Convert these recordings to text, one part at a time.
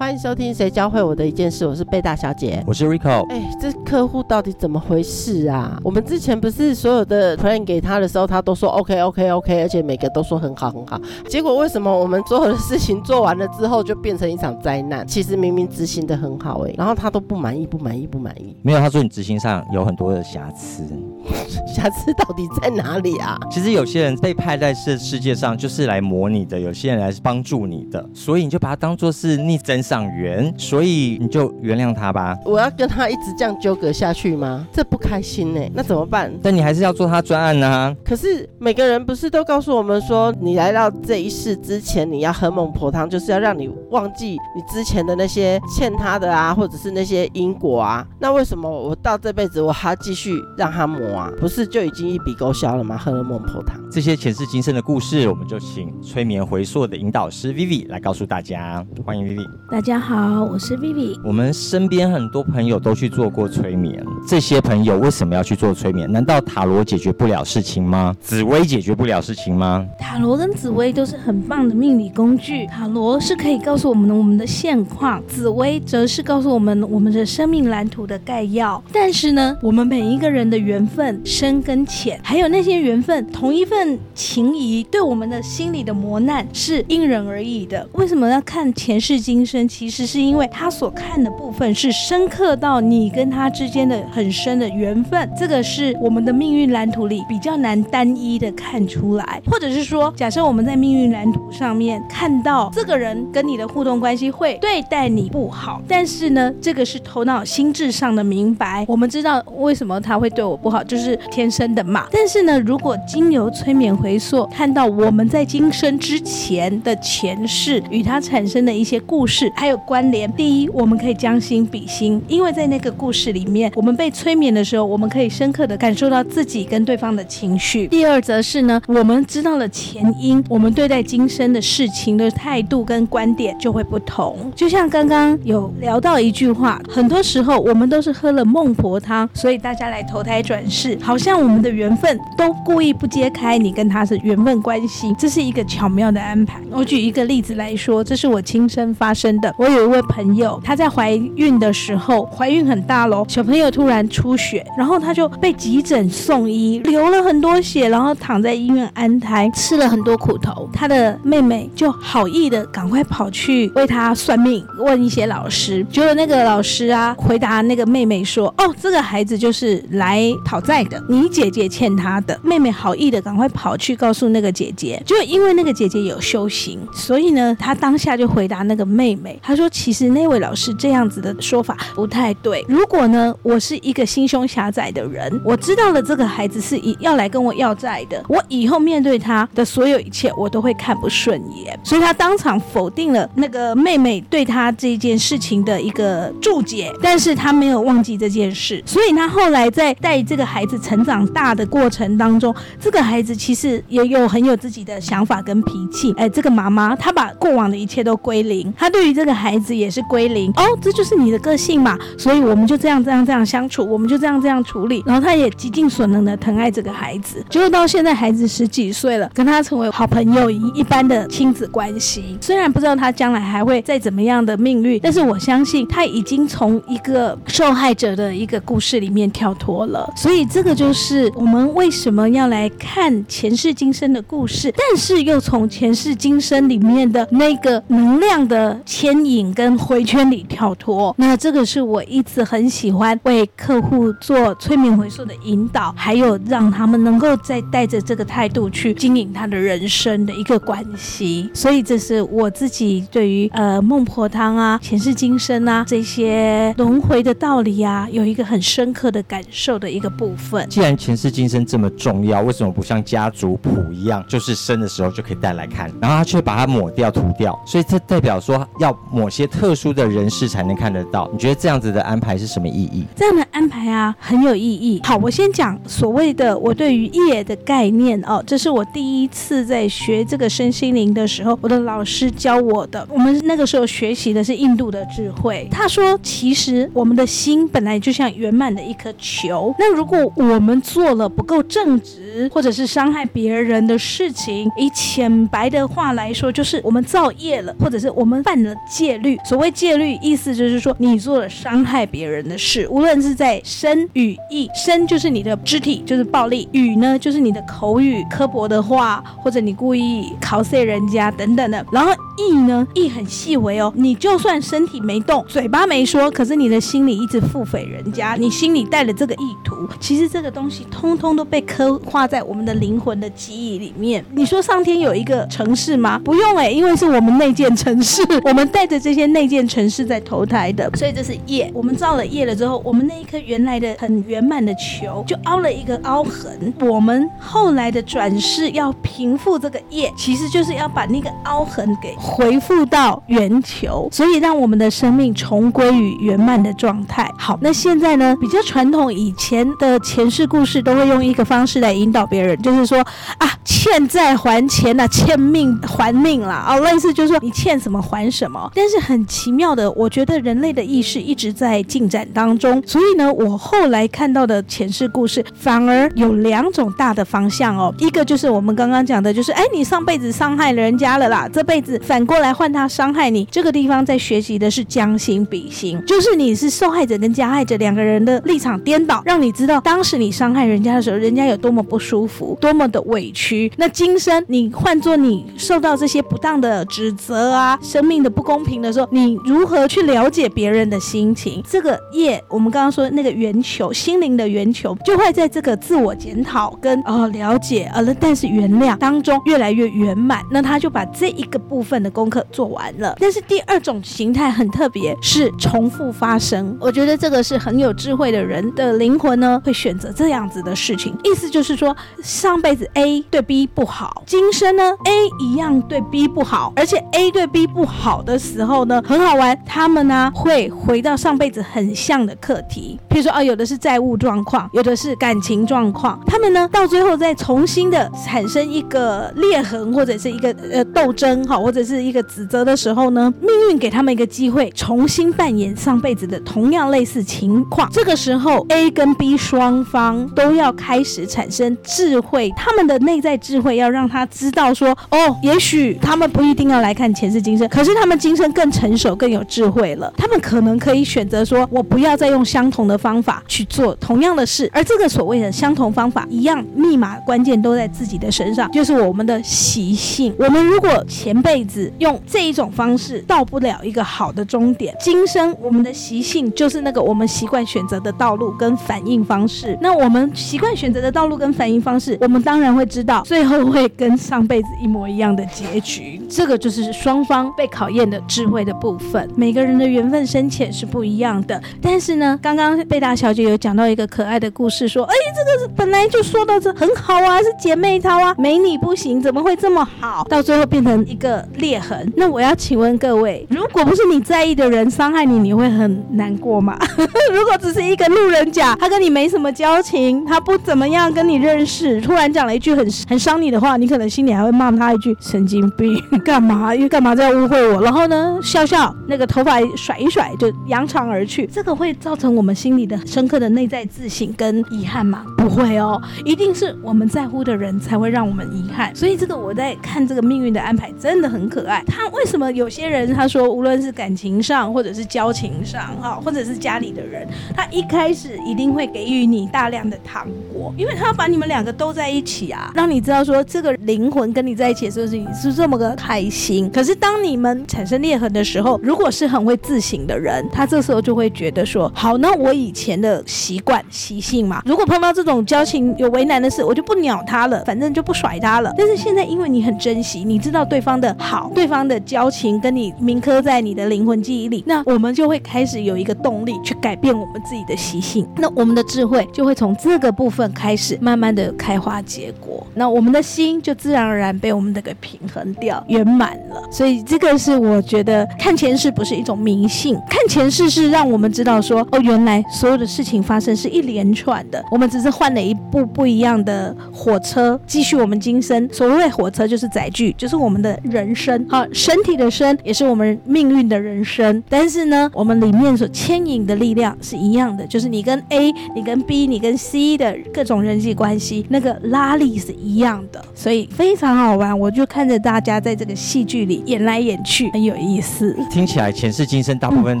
欢迎收听《谁教会我的一件事》，我是贝大小姐。我是 Rico。哎，这客户到底怎么回事啊？我们之前不是所有的 plan 给他的时候，他都说 OK OK OK，而且每个都说很好很好。结果为什么我们所有的事情做完了之后，就变成一场灾难？其实明明执行的很好哎，然后他都不满意，不满意，不满意。没有，他说你执行上有很多的瑕疵。瑕疵到底在哪里啊？其实有些人被派在这世界上就是来磨你的，有些人来帮助你的，所以你就把它当做是逆增上缘，所以你就原谅他吧。我要跟他一直这样纠葛下去吗？这不开心呢，那怎么办？但你还是要做他专案呢。可是每个人不是都告诉我们说，你来到这一世之前，你要喝孟婆汤，就是要让你忘记你之前的那些欠他的啊，或者是那些因果啊。那为什么我到这辈子我还要继续让他磨？不是就已经一笔勾销了吗？喝了孟婆汤，这些前世今生的故事，我们就请催眠回溯的引导师 Vivi 来告诉大家。欢迎 Vivi。大家好，我是 Vivi。我们身边很多朋友都去做过催眠，这些朋友为什么要去做催眠？难道塔罗解决不了事情吗？紫薇解决不了事情吗？塔罗跟紫薇都是很棒的命理工具。塔罗是可以告诉我们我们的现况，紫薇则是告诉我们我们的生命蓝图的概要。但是呢，我们每一个人的缘分。深跟浅，还有那些缘分，同一份情谊，对我们的心理的磨难是因人而异的。为什么要看前世今生？其实是因为他所看的部分是深刻到你跟他之间的很深的缘分。这个是我们的命运蓝图里比较难单一的看出来，或者是说，假设我们在命运蓝图上面看到这个人跟你的互动关系会对待你不好，但是呢，这个是头脑心智上的明白，我们知道为什么他会对我不好，就是。天生的嘛？但是呢，如果经由催眠回溯，看到我们在今生之前的前世与他产生的一些故事还有关联，第一，我们可以将心比心，因为在那个故事里面，我们被催眠的时候，我们可以深刻的感受到自己跟对方的情绪。第二，则是呢，我们知道了前因，我们对待今生的事情的态度跟观点就会不同。就像刚刚有聊到一句话，很多时候我们都是喝了孟婆汤，所以大家来投胎转世。好像我们的缘分都故意不揭开你跟他是缘分关系，这是一个巧妙的安排。我举一个例子来说，这是我亲身发生的。我有一位朋友，她在怀孕的时候，怀孕很大喽，小朋友突然出血，然后她就被急诊送医，流了很多血，然后躺在医院安胎，吃了很多苦头。她的妹妹就好意的赶快跑去为她算命，问一些老师，结果那个老师啊回答那个妹妹说：“哦，这个孩子就是来讨在。”的，你姐姐欠他的妹妹好意的，赶快跑去告诉那个姐姐，就因为那个姐姐有修行，所以呢，他当下就回答那个妹妹，他说：“其实那位老师这样子的说法不太对。如果呢，我是一个心胸狭窄的人，我知道了这个孩子是要来跟我要债的，我以后面对他的所有一切，我都会看不顺眼。所以他当场否定了那个妹妹对他这件事情的一个注解，但是他没有忘记这件事，所以他后来在带这个孩孩子。成长大的过程当中，这个孩子其实也有很有自己的想法跟脾气。哎，这个妈妈她把过往的一切都归零，她对于这个孩子也是归零。哦，这就是你的个性嘛，所以我们就这样这样这样相处，我们就这样这样处理。然后她也极尽所能的疼爱这个孩子，结果到现在孩子十几岁了，跟他成为好朋友一一般的亲子关系。虽然不知道他将来还会再怎么样的命运，但是我相信他已经从一个受害者的一个故事里面跳脱了。所以这。个就是我们为什么要来看前世今生的故事，但是又从前世今生里面的那个能量的牵引跟回圈里跳脱。那这个是我一直很喜欢为客户做催眠回溯的引导，还有让他们能够再带着这个态度去经营他的人生的一个关系。所以这是我自己对于呃孟婆汤啊、前世今生啊这些轮回的道理啊，有一个很深刻的感受的一个部分。既然前世今生这么重要，为什么不像家族谱一样，就是生的时候就可以带来看，然后他却把它抹掉、涂掉？所以这代表说要某些特殊的人士才能看得到。你觉得这样子的安排是什么意义？这样的安排啊，很有意义。好，我先讲所谓的我对于业的概念哦，这是我第一次在学这个身心灵的时候，我的老师教我的。我们那个时候学习的是印度的智慧。他说，其实我们的心本来就像圆满的一颗球，那如果我们做了不够正直，或者是伤害别人的事情，以浅白的话来说，就是我们造业了，或者是我们犯了戒律。所谓戒律，意思就是说你做了伤害别人的事，无论是在身语意，身就是你的肢体，就是暴力；语呢，就是你的口语刻薄的话，或者你故意考碎人家等等的。然后意呢，意很细微哦，你就算身体没动，嘴巴没说，可是你的心里一直腹诽人家，你心里带了这个意图，其实这个东西通通都被刻画在我们的灵魂的记忆里面。你说上天有一个城市吗？不用哎、因为是我们内建城市，我们带着这些内建城市在投胎的，所以这是业。我们造了业了之后，我们那一颗原来的很圆满的球就凹了一个凹痕。我们后来的转世要平复这个业，其实就是要把那个凹痕给回复到圆球，所以让我们的生命重归于圆满的状态。好，那现在呢，比较传统以前的前世故事都会用一个方式来引导别人，就是说啊，欠债还钱呐、欠命还命啦，哦，类似就是说你欠什么还什么。但是很奇妙的，我觉得人类的意识一直在进展当中，所以呢，我后来看到的前世故事反而有两种大的方向哦，一个就是我们刚刚讲的，就是哎，你上辈子伤害了人家了啦，这辈子反过来换他伤害你，这个地方在学习的是将心比心，就是你是受害者跟加害者两个人的立场颠倒，让你知道当时你伤害人家的时候，人家有多么不舒服，多么的委屈。那今生你换做你受到这些不当的指责啊，生命的不公平的时候，你如何去了解别人的心情？这个业，我们刚刚说那个圆球，心灵的圆球，就会在这个自我检讨跟呃了解呃，但是原谅当中越来越圆满。那他就把这一个部分的功课做完了。但是第二种形态很特别，是重复发生。我觉得这个是很有智慧的人的灵魂呢，会选择这样子的事情。意思就是说，上辈子 A 对 B 不好，今生呢 A 一样对 B 不好，而且 A 对 B 不好的时候呢，很好玩，他们呢会回到上辈子很像的课题，譬如说啊，有的是债务状况，有的是感情状况，他们呢到最后再重新的产生一个裂痕或者是一个呃斗争哈，或者是一个指责的时候呢，命运给他们一个机会，重新扮演上辈子的同样类似情况。这个时候 A 跟 B 双方都要开始产生智慧，他们的内在智慧要让他知道说，哦，也许他们不一定要来看前世今生，可是他们今生更成熟、更有智慧了，他们可能可以选择说，我不要再用相同的方法去做同样的事，而这个所谓的相同方法，一样密码关键都在自己的身上，就是我们的习性。我们如果前辈子用这一种方式到不了一个好的终点，今生我们的习性就是那个我们习惯选择的道路跟反应方式。那我们习惯选择的道路跟反应方式，我们当然会知道，最后会跟上辈子一模一样的结局。这个就是双方被考验的智慧的部分。每个人的缘分深浅是不一样的，但是呢，刚刚贝大小姐有讲到一个可爱的故事，说，哎，这个是本来就说到这很好啊，是姐妹淘啊，没你不行，怎么会这么好？到最后变成一个裂痕。那我要请问各位，如果不是你在意的人伤害你，你会很难过吗？如果只是一个路人甲，他跟你没什么交情，他不怎么样跟你认是，突然讲了一句很很伤你的话，你可能心里还会骂他一句神经病，干嘛？因为干嘛这样误会我？然后呢，笑笑，那个头发甩一甩就扬长而去，这个会造成我们心里的深刻的内在自省跟遗憾吗？不会哦，一定是我们在乎的人才会让我们遗憾。所以这个我在看这个命运的安排真的很可爱。他为什么有些人他说无论是感情上或者是交情上哈，或者是家里的人，他一开始一定会给予你大量的糖果，因为他要把你们两个都在一起啊，让你知道说这个灵魂跟你在一起的时候是是这么个开心。可是当你们产生裂痕的时候，如果是很会自省的人，他这时候就会觉得说，好，那我以前的习惯习性嘛，如果碰到这种交情有为难的事，我就不鸟他了，反正就不甩他了。但是现在因为你很珍惜，你知道对方的好，对方的交情跟你铭刻在你的灵魂记忆里，那我们就会开始有一个动力去改变我们自己的习性。那我们的智慧就会从这个部分开始，慢慢的开花结果。那我们的心就自然而然被我们的给平衡掉，圆满了。所以这个是我觉得看前世不是一种迷信，看前世是让我们知道说，哦，原来所有的事情发生是一连串的，我们只是换了一部不一样的火车，继续我们今生。所谓火车就是载具，就是我们的人生，好，身体的身也是我们命运的人生。但是呢，我们里面所牵引的力量是一样的，就是你跟 A、你跟 B、你跟 C 的各种人际关系，那个拉力是一样的，所以非常好玩。我就看着大家在这个戏剧里演来演去，很有意思。听起来前世今生大部分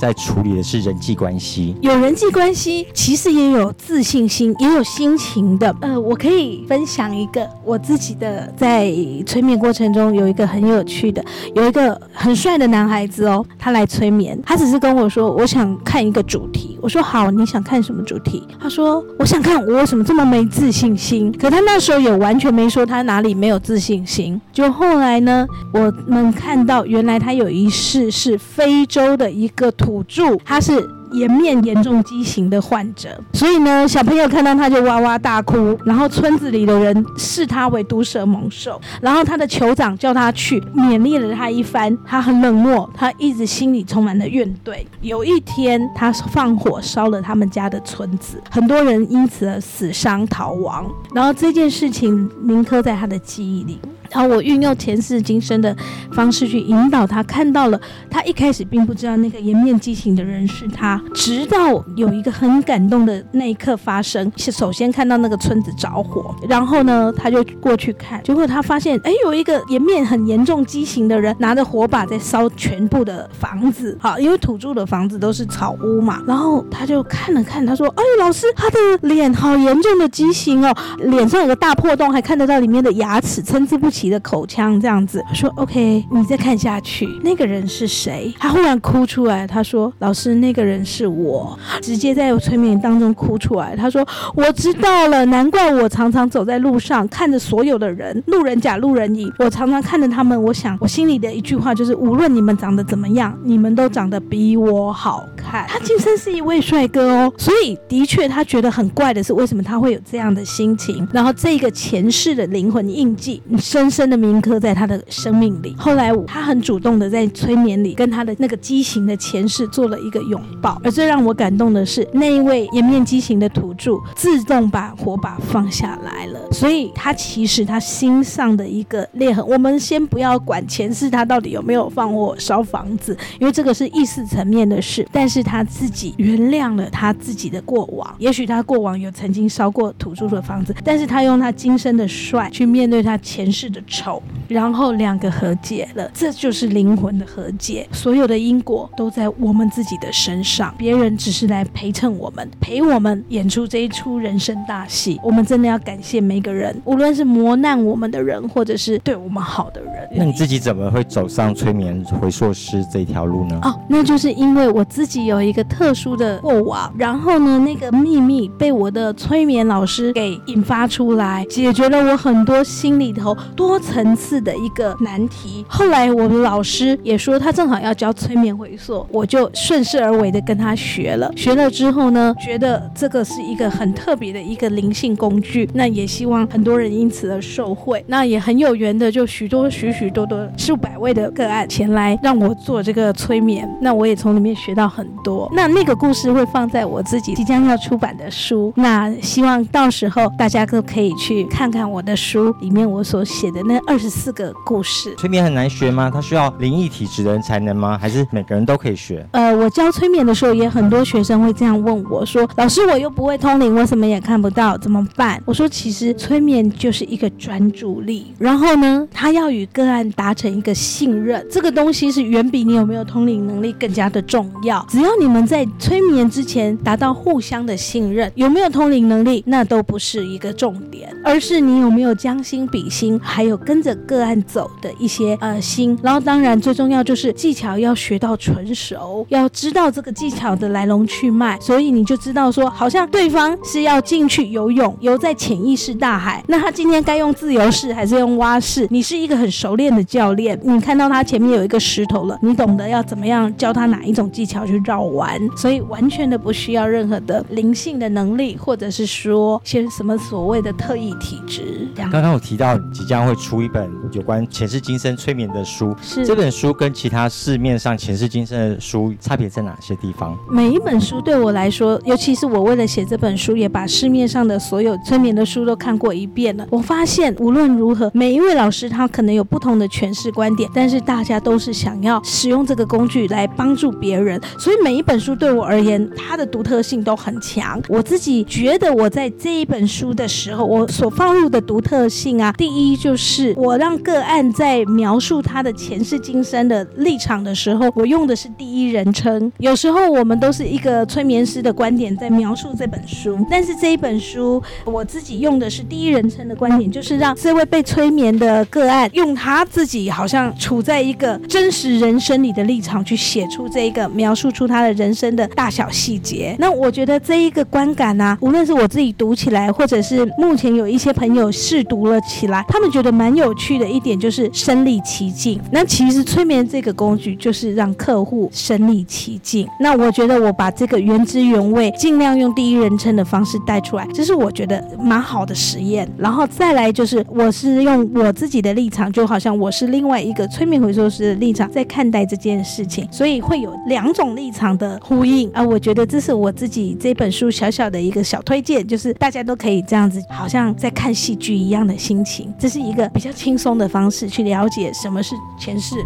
在处理的是人际关系，有人际关系，其实也有自信心，也有心情的。呃，我可以分享一个我自己的，在催眠过程中有一个很有趣的，有一个很帅的男孩子哦，他来催眠，他只是跟我说，我想看一个主题。我说好，你想看什么主题？他说我想看我为什么这么没自信心。心可他那时候也完全没说他哪里没有自信心。就后来呢，我们看到原来他有一世是非洲的一个土著，他是。颜面严重畸形的患者，所以呢，小朋友看到他就哇哇大哭，然后村子里的人视他为毒蛇猛兽，然后他的酋长叫他去勉励了他一番，他很冷漠，他一直心里充满了怨怼。有一天，他放火烧了他们家的村子，很多人因此而死伤逃亡，然后这件事情铭刻在他的记忆里。然后我运用前世今生的方式去引导他，看到了他一开始并不知道那个颜面畸形的人是他，直到有一个很感动的那一刻发生。首先看到那个村子着火，然后呢他就过去看，结果他发现，哎，有一个颜面很严重畸形的人拿着火把在烧全部的房子。好，因为土著的房子都是草屋嘛。然后他就看了看，他说：“哎，老师，他的脸好严重的畸形哦，脸上有个大破洞，还看得到里面的牙齿，参差不齐。”的口腔这样子说，OK，你再看下去，那个人是谁？他忽然哭出来，他说：“老师，那个人是我。”直接在催眠当中哭出来，他说：“我知道了，难怪我常常走在路上，看着所有的人，路人甲、路人乙，我常常看着他们，我想，我心里的一句话就是：无论你们长得怎么样，你们都长得比我好看。他今生是一位帅哥哦，所以的确，他觉得很怪的是，为什么他会有这样的心情？然后这个前世的灵魂印记，你深。深的铭刻在他的生命里。后来他很主动的在催眠里跟他的那个畸形的前世做了一个拥抱。而最让我感动的是，那一位颜面畸形的土著自动把火把放下来了。所以他其实他心上的一个裂痕，我们先不要管前世他到底有没有放火烧房子，因为这个是意识层面的事。但是他自己原谅了他自己的过往。也许他过往有曾经烧过土著的房子，但是他用他今生的帅去面对他前世的。丑，然后两个和解了，这就是灵魂的和解。所有的因果都在我们自己的身上，别人只是来陪衬我们，陪我们演出这一出人生大戏。我们真的要感谢每个人，无论是磨难我们的人，或者是对我们好的人。那你自己怎么会走上催眠回溯师这条路呢？哦，那就是因为我自己有一个特殊的过往，然后呢，那个秘密被我的催眠老师给引发出来，解决了我很多心里头多。多层次的一个难题。后来我的老师也说他正好要教催眠回溯，我就顺势而为的跟他学了。学了之后呢，觉得这个是一个很特别的一个灵性工具。那也希望很多人因此而受惠。那也很有缘的，就许多许许多多数百位的个案前来让我做这个催眠。那我也从里面学到很多。那那个故事会放在我自己即将要出版的书。那希望到时候大家都可以去看看我的书里面我所写的。那二十四个故事，催眠很难学吗？他需要灵异体质的人才能吗？还是每个人都可以学？呃，我教催眠的时候，也很多学生会这样问我说：“老师，我又不会通灵，我什么也看不到，怎么办？”我说：“其实催眠就是一个专注力，然后呢，他要与个案达成一个信任，这个东西是远比你有没有通灵能力更加的重要。只要你们在催眠之前达到互相的信任，有没有通灵能力，那都不是一个重点，而是你有没有将心比心，还有。有跟着个案走的一些呃心，然后当然最重要就是技巧要学到纯熟，要知道这个技巧的来龙去脉，所以你就知道说，好像对方是要进去游泳，游在潜意识大海，那他今天该用自由式还是用蛙式？你是一个很熟练的教练，你看到他前面有一个石头了，你懂得要怎么样教他哪一种技巧去绕弯，所以完全的不需要任何的灵性的能力，或者是说些什么所谓的特异体质。刚刚我提到即将会出一本有关前世今生催眠的书，是这本书跟其他市面上前世今生的书差别在哪些地方？每一本书对我来说，尤其是我为了写这本书，也把市面上的所有催眠的书都看过一遍了。我发现无论如何，每一位老师他可能有不同的诠释观点，但是大家都是想要使用这个工具来帮助别人，所以每一本书对我而言，它的独特性都很强。我自己觉得我在这一本书的时候，我所放入的独特性啊，第一就是我让个案在描述他的前世今生的立场的时候，我用的是第一人称。有时候我们都是一个催眠师的观点在描述这本书，但是这一本书我自己用的是第一人称的观点，就是让这位被催眠的个案用他自己好像处在一个真实人生里的立场去写出这一个描述出他的人生的大小细节。那我觉得这一个观感啊，无论是我自己读起来，或者是目前有一些朋友试读了起来，他们觉得蛮有趣的的一点就是身临其境。那其实催眠这个工具就是让客户身临其境。那我觉得我把这个原汁原味，尽量用第一人称的方式带出来，这是我觉得蛮好的实验。然后再来就是，我是用我自己的立场，就好像我是另外一个催眠回收师的立场在看待这件事情，所以会有两种立场的呼应啊。我觉得这是我自己这本书小小的一个小推荐，就是大家都可以这样子，好像在看戏剧一样的心情，这是一个比较轻松的方式去了解什么是前世。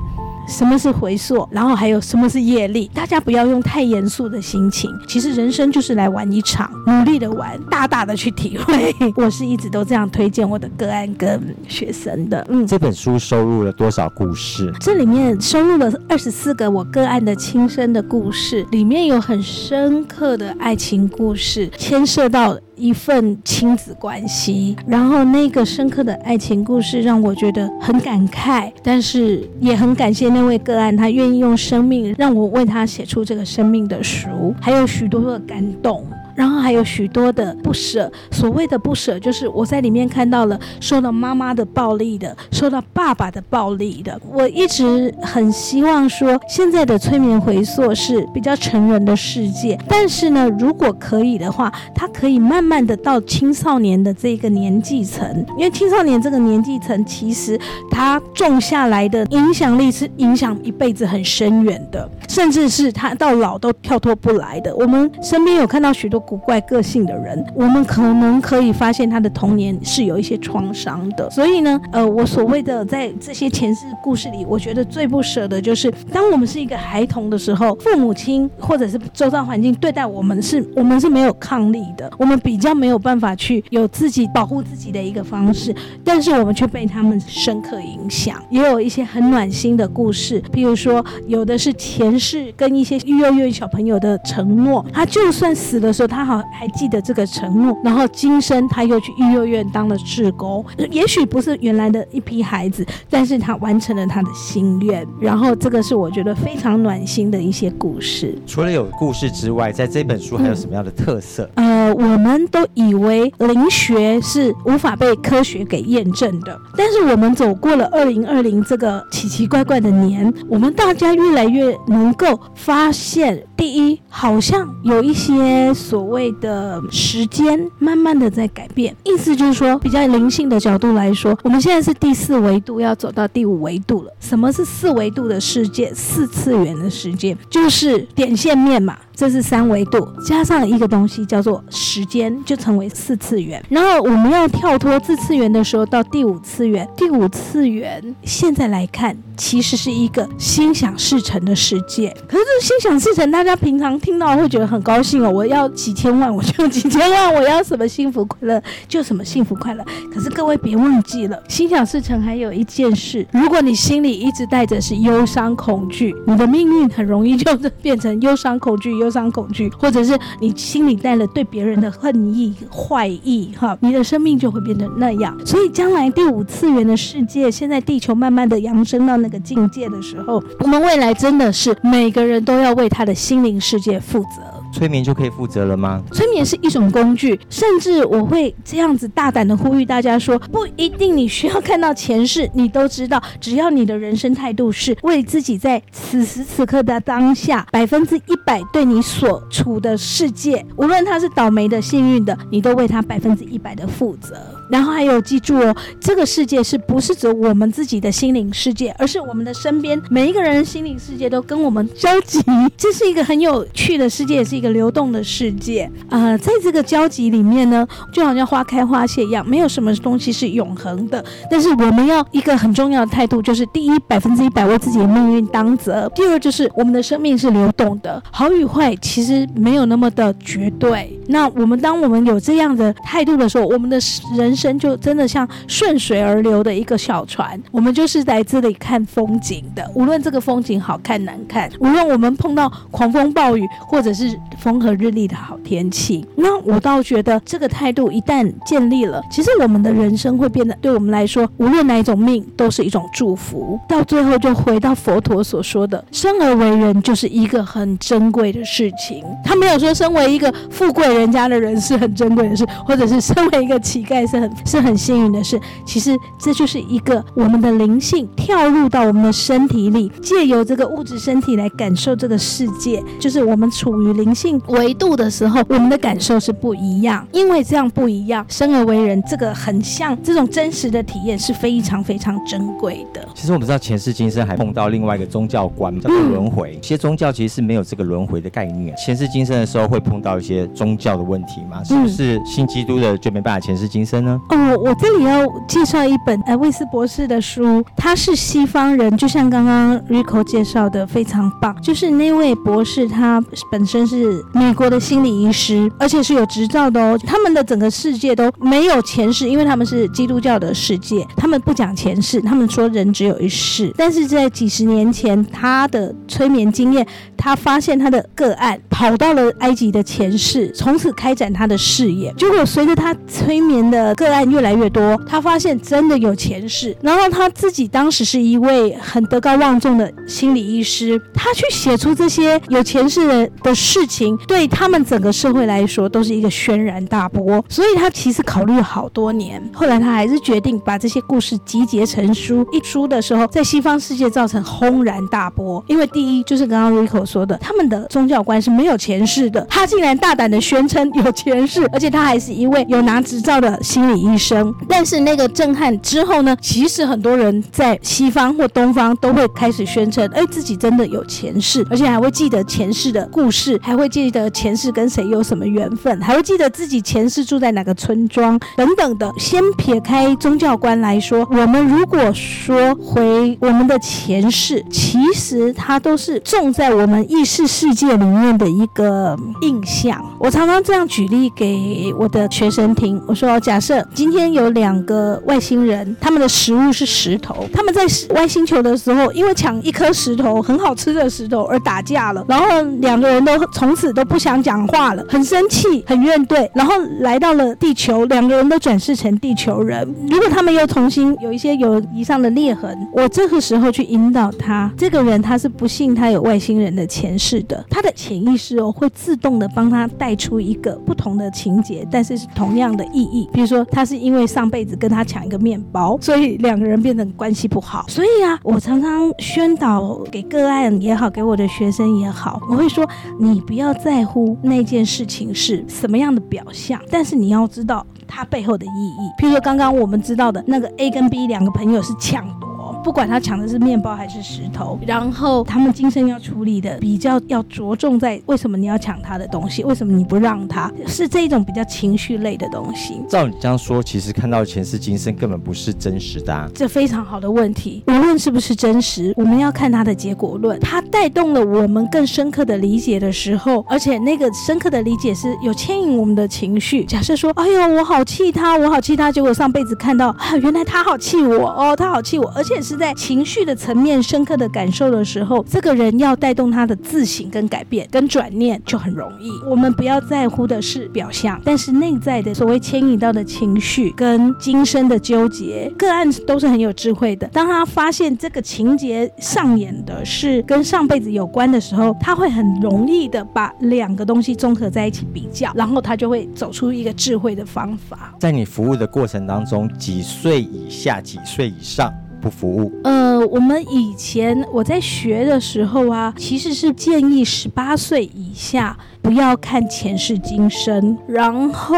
什么是回溯，然后还有什么是业力？大家不要用太严肃的心情。其实人生就是来玩一场，努力的玩，大大的去体会。我是一直都这样推荐我的个案跟学生的。嗯，这本书收录了多少故事？这里面收录了二十四个我个案的亲身的故事，里面有很深刻的爱情故事，牵涉到。一份亲子关系，然后那个深刻的爱情故事让我觉得很感慨，但是也很感谢那位个案，他愿意用生命让我为他写出这个生命的书，还有许多的感动。然后还有许多的不舍，所谓的不舍，就是我在里面看到了受到妈妈的暴力的，受到爸爸的暴力的。我一直很希望说，现在的催眠回溯是比较成人的世界，但是呢，如果可以的话，它可以慢慢的到青少年的这个年纪层，因为青少年这个年纪层其实他种下来的影响力是影响一辈子很深远的，甚至是他到老都跳脱不来的。我们身边有看到许多。古怪个性的人，我们可能可以发现他的童年是有一些创伤的。所以呢，呃，我所谓的在这些前世故事里，我觉得最不舍的就是，当我们是一个孩童的时候，父母亲或者是周遭环境对待我们是，我们是没有抗力的，我们比较没有办法去有自己保护自己的一个方式，但是我们却被他们深刻影响。也有一些很暖心的故事，比如说有的是前世跟一些幼幼小朋友的承诺，他就算死的时候，他他好还记得这个承诺，然后今生他又去育幼院当了志工，也许不是原来的一批孩子，但是他完成了他的心愿。然后这个是我觉得非常暖心的一些故事。除了有故事之外，在这本书还有什么样的特色？呃，我们都以为灵学是无法被科学给验证的，但是我们走过了二零二零这个奇奇怪怪的年，我们大家越来越能够发现，第一，好像有一些所谓的时间慢慢的在改变，意思就是说，比较灵性的角度来说，我们现在是第四维度，要走到第五维度了。什么是四维度的世界？四次元的世界就是点线面嘛。这是三维度，加上一个东西叫做时间，就成为四次元。然后我们要跳脱四次元的时候，到第五次元。第五次元现在来看，其实是一个心想事成的世界。可是这心想事成，大家平常听到会觉得很高兴哦，我要几千万，我就几千万；我要什么幸福快乐，就什么幸福快乐。可是各位别忘记了，心想事成还有一件事：如果你心里一直带着是忧伤恐惧，你的命运很容易就变成忧伤恐惧。忧伤、恐惧，或者是你心里带了对别人的恨意、坏意，哈，你的生命就会变成那样。所以，将来第五次元的世界，现在地球慢慢的扬升到那个境界的时候，我们未来真的是每个人都要为他的心灵世界负责。催眠就可以负责了吗？催眠是一种工具，甚至我会这样子大胆的呼吁大家说，不一定你需要看到前世，你都知道，只要你的人生态度是为自己在此时此刻的当下百分之一百对你所处的世界，无论他是倒霉的、幸运的，你都为他百分之一百的负责。然后还有记住哦，这个世界是不是指我们自己的心灵世界，而是我们的身边每一个人心灵世界都跟我们交集。这是一个很有趣的世界，也是一个流动的世界。呃，在这个交集里面呢，就好像花开花谢一样，没有什么东西是永恒的。但是我们要一个很重要的态度，就是第一，百分之一百为自己的命运当责；第二，就是我们的生命是流动的，好与坏其实没有那么的绝对。那我们当我们有这样的态度的时候，我们的人生就真的像顺水而流的一个小船，我们就是来这里看风景的。无论这个风景好看难看，无论我们碰到狂风暴雨，或者是风和日丽的好天气，那我倒觉得这个态度一旦建立了，其实我们的人生会变得，对我们来说，无论哪一种命都是一种祝福。到最后就回到佛陀所说的，生而为人就是一个很珍贵的事情。他没有说身为一个富贵人家的人是很珍贵的事，或者是身为一个乞丐是很是很幸运的事。其实这就是一个我们的灵性跳入到我们的身体里，借由这个物质身体来感受这个世界。就是我们处于灵性维度的时候，我们的感受是不一样。因为这样不一样，生而为人这个很像这种真实的体验是非常非常珍贵的。其实我们知道前世今生还碰到另外一个宗教观叫做轮回，一些宗教其实是没有这个轮回的概念。前世今生的时候会碰到一些宗教的问题嘛？是不是信基督的就没办法前世今生呢？哦，我这里要介绍一本呃魏斯博士的书，他是西方人，就像刚刚 Rico 介绍的非常棒。就是那位博士，他本身是美国的心理医师，而且是有执照的哦。他们的整个世界都没有前世，因为他们是基督教的世界，他们不讲前世，他们说人只有一世。但是在几十年前，他的催眠经验，他发现他的个案跑到了埃及的前世，从此开展他的事业。结果随着他催眠的案越来越多，他发现真的有前世。然后他自己当时是一位很德高望重的心理医师，他去写出这些有前世的的事情，对他们整个社会来说都是一个轩然大波。所以他其实考虑了好多年，后来他还是决定把这些故事集结成书。一书的时候，在西方世界造成轰然大波，因为第一就是刚刚 Rico 说的，他们的宗教观是没有前世的，他竟然大胆的宣称有前世，而且他还是一位有拿执照的心理医生。但是那个震撼之后呢，其实很多人在西方或东方都会开始宣称，哎，自己真的有前世，而且还会记得前世的故事，还会记得前世跟谁有什么缘分，还会记得自己前世住在哪个村庄等等的。先撇开宗教观来说，我们如果说回我们的前世，其实它都是种在我们意识世界里面的一个印象。我常常这样举例给我的学生听，我说，假设今天有两个外星人，他们的食物是石头，他们在外星球的时候，因为抢一颗石头很好吃的石头而打架了，然后两个人都从此都不想讲话了，很生气，很怨怼，然后来到了地球，两个人都转世成地球人。如果他们又重新有一些友谊上的裂痕，我这个时候去引导他，这个人他是不信他有外星人的前世的，他的潜意识哦会自动的帮他带出一个不同的情节，但是是同样的意义。比如说，他是因为上辈子跟他抢一个面包，所以两个人变成关系不好。所以啊，我常常宣导给个案也好，给我的学生也好，我会说，你不要在乎那件事情是什么样的表象，但是你要知道它背后的意义。譬如说，刚刚我们知道的那个 A 跟 B 两个朋友是抢夺。不管他抢的是面包还是石头，然后他们今生要处理的比较要着重在为什么你要抢他的东西，为什么你不让他，是这一种比较情绪类的东西。照你这样说，其实看到前世今生根本不是真实的。啊。这非常好的问题，无论是不是真实，我们要看它的结果论。它带动了我们更深刻的理解的时候，而且那个深刻的理解是有牵引我们的情绪。假设说，哎呦，我好气他，我好气他，结果上辈子看到啊，原来他好气我哦，他好气我，而且是。在情绪的层面深刻的感受的时候，这个人要带动他的自省跟改变跟转念就很容易。我们不要在乎的是表象，但是内在的所谓牵引到的情绪跟今生的纠结，个案都是很有智慧的。当他发现这个情节上演的是跟上辈子有关的时候，他会很容易的把两个东西综合在一起比较，然后他就会走出一个智慧的方法。在你服务的过程当中，几岁以下、几岁以上？不服务？呃，我们以前我在学的时候啊，其实是建议十八岁以下。不要看前世今生，然后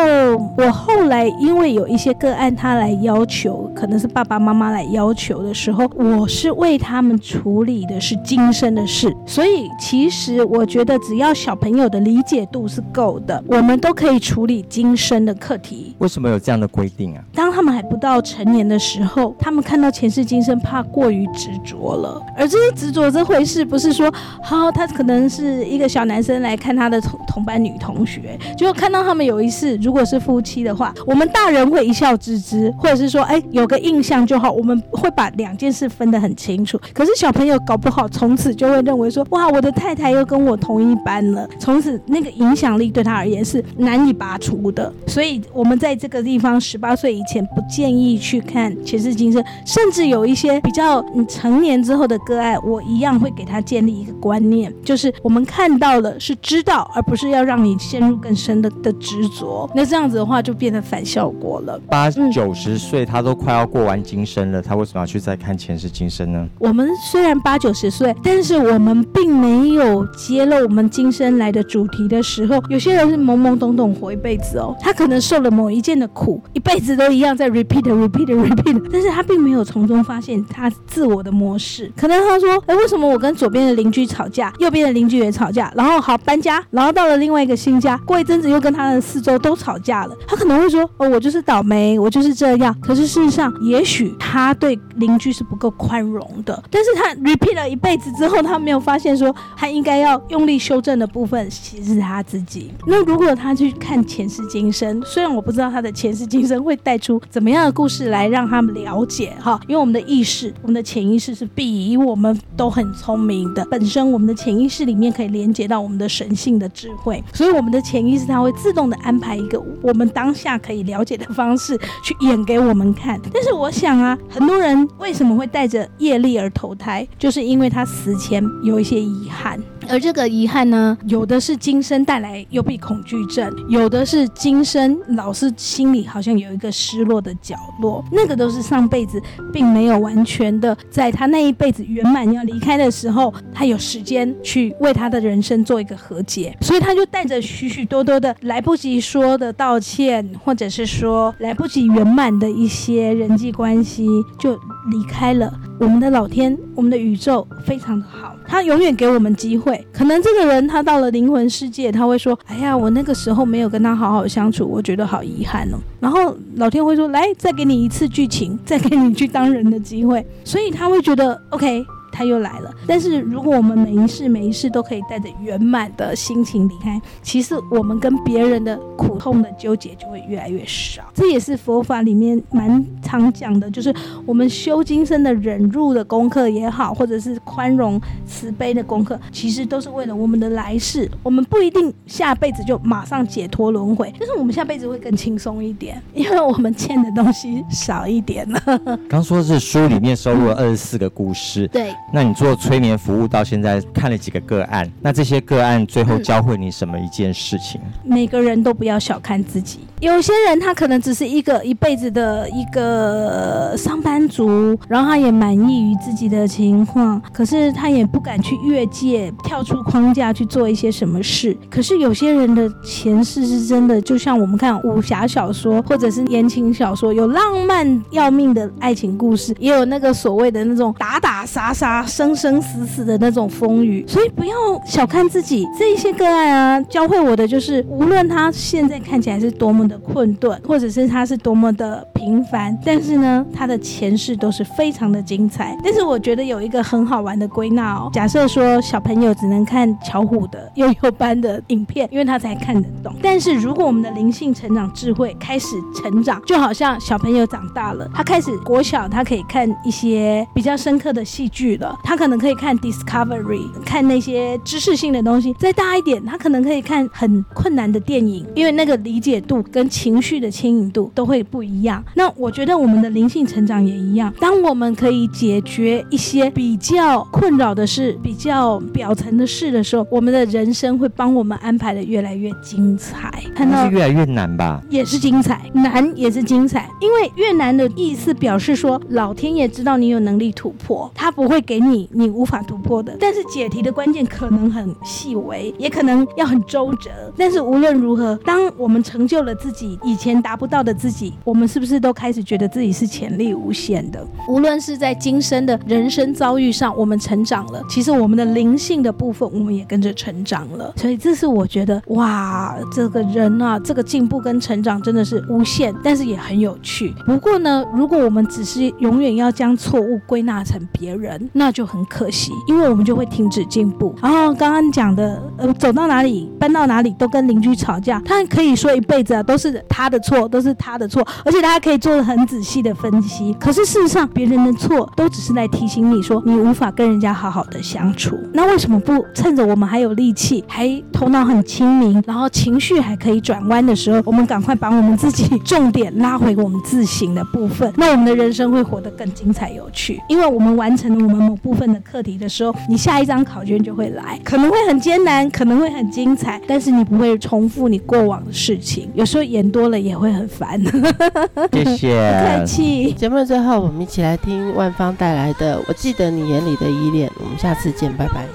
我后来因为有一些个案，他来要求，可能是爸爸妈妈来要求的时候，我是为他们处理的是今生的事，所以其实我觉得只要小朋友的理解度是够的，我们都可以处理今生的课题。为什么有这样的规定啊？当他们还不到成年的时候，他们看到前世今生，怕过于执着了，而这些执着这回事，不是说好，他可能是一个小男生来看他的。同班女同学，就看到他们有一次，如果是夫妻的话，我们大人会一笑置之，或者是说，哎，有个印象就好，我们会把两件事分得很清楚。可是小朋友搞不好，从此就会认为说，哇，我的太太又跟我同一班了，从此那个影响力对他而言是难以拔除的。所以，我们在这个地方，十八岁以前不建议去看前世今生，甚至有一些比较成年之后的个案，我一样会给他建立一个观念，就是我们看到了是知道，而不是要让你陷入更深的的执着，那这样子的话就变得反效果了。八九十岁，他都快要过完今生了，他为什么要去再看前世今生呢？我们虽然八九十岁，但是我们并没有揭露我们今生来的主题的时候，有些人是懵懵懂懂活一辈子哦，他可能受了某一件的苦，一辈子都一样在 repeat repeat repeat，但是他并没有从中发现他自我的模式。可能他说，哎，为什么我跟左边的邻居吵架，右边的邻居也吵架，然后好搬家，然后。到了另外一个新家，过一阵子又跟他的四周都吵架了。他可能会说：“哦，我就是倒霉，我就是这样。”可是事实上，也许他对邻居是不够宽容的。但是他 repeat 了一辈子之后，他没有发现说他应该要用力修正的部分，其实是他自己。那如果他去看前世今生，虽然我不知道他的前世今生会带出怎么样的故事来让他们了解哈，因为我们的意识，我们的潜意识是比我们都很聪明的。本身我们的潜意识里面可以连接到我们的神性的智。智慧，所以我们的潜意识它会自动的安排一个我们当下可以了解的方式去演给我们看。但是我想啊，很多人为什么会带着业力而投胎，就是因为他死前有一些遗憾。而这个遗憾呢，有的是今生带来幽闭恐惧症，有的是今生老是心里好像有一个失落的角落，那个都是上辈子并没有完全的，在他那一辈子圆满要离开的时候，他有时间去为他的人生做一个和解，所以他就带着许许多多的来不及说的道歉，或者是说来不及圆满的一些人际关系，就离开了。我们的老天，我们的宇宙非常的好。他永远给我们机会，可能这个人他到了灵魂世界，他会说：“哎呀，我那个时候没有跟他好好相处，我觉得好遗憾哦。”然后老天会说：“来，再给你一次剧情，再给你去当人的机会。”所以他会觉得 OK。他又来了，但是如果我们每一世每一世都可以带着圆满的心情离开，其实我们跟别人的苦痛的纠结就会越来越少。这也是佛法里面蛮常讲的，就是我们修今生的忍辱的功课也好，或者是宽容慈悲的功课，其实都是为了我们的来世。我们不一定下辈子就马上解脱轮回，但是我们下辈子会更轻松一点，因为我们欠的东西少一点了。刚说是书里面收录了二十四个故事，对。那你做催眠服务到现在看了几个个案？那这些个案最后教会你什么一件事情？每个人都不要小看自己。有些人他可能只是一个一辈子的一个上班族，然后他也满意于自己的情况，可是他也不敢去越界、跳出框架去做一些什么事。可是有些人的前世是真的，就像我们看武侠小说或者是言情小说，有浪漫要命的爱情故事，也有那个所谓的那种打打杀杀。生生死死的那种风雨，所以不要小看自己。这一些个案啊，教会我的就是，无论他现在看起来是多么的困顿，或者是他是多么的平凡，但是呢，他的前世都是非常的精彩。但是我觉得有一个很好玩的归纳哦，假设说小朋友只能看巧虎的幼幼班的影片，因为他才看得懂。但是如果我们的灵性成长、智慧开始成长，就好像小朋友长大了，他开始国小，他可以看一些比较深刻的戏剧了。了，他可能可以看 Discovery，看那些知识性的东西；再大一点，他可能可以看很困难的电影，因为那个理解度跟情绪的牵引度都会不一样。那我觉得我们的灵性成长也一样，当我们可以解决一些比较困扰的事、比较表层的事的时候，我们的人生会帮我们安排的越来越精彩。看到是越来越难吧？也是精彩，难也是精彩，因为越难的意思表示说，老天爷知道你有能力突破，他不会给你你无法突破的。但是解题的关键可能很细微，也可能要很周折。但是无论如何，当我们成就了自己以前达不到的自己，我们是不是都开始觉得自己是潜力无限的？无论是在今生的人生遭遇上，我们成长了，其实我们的灵性的部分，我们也跟着成长了。所以这是我觉得，哇，这个人啊，这个进步跟成长真的是无限，但是也很有趣。不过呢，如果我们只是永远要将错误归纳成别人，那那就很可惜，因为我们就会停止进步。然后刚刚讲的，呃，走到哪里搬到哪里都跟邻居吵架，他可以说一辈子啊都是他的错，都是他的错，而且他还可以做的很仔细的分析。可是事实上，别人的错都只是在提醒你说你无法跟人家好好的相处。那为什么不趁着我们还有力气，还头脑很清明，然后情绪还可以转弯的时候，我们赶快把我们自己重点拉回我们自省的部分，那我们的人生会活得更精彩有趣。因为我们完成了我们某部分的课题的时候，你下一张考卷就会来，可能会很艰难，可能会很精彩，但是你不会重复你过往的事情。有时候演多了也会很烦。谢客谢。气。节目的最后，我们一起来听万芳带来的《我记得你眼里的依恋》。我们下次见，拜拜。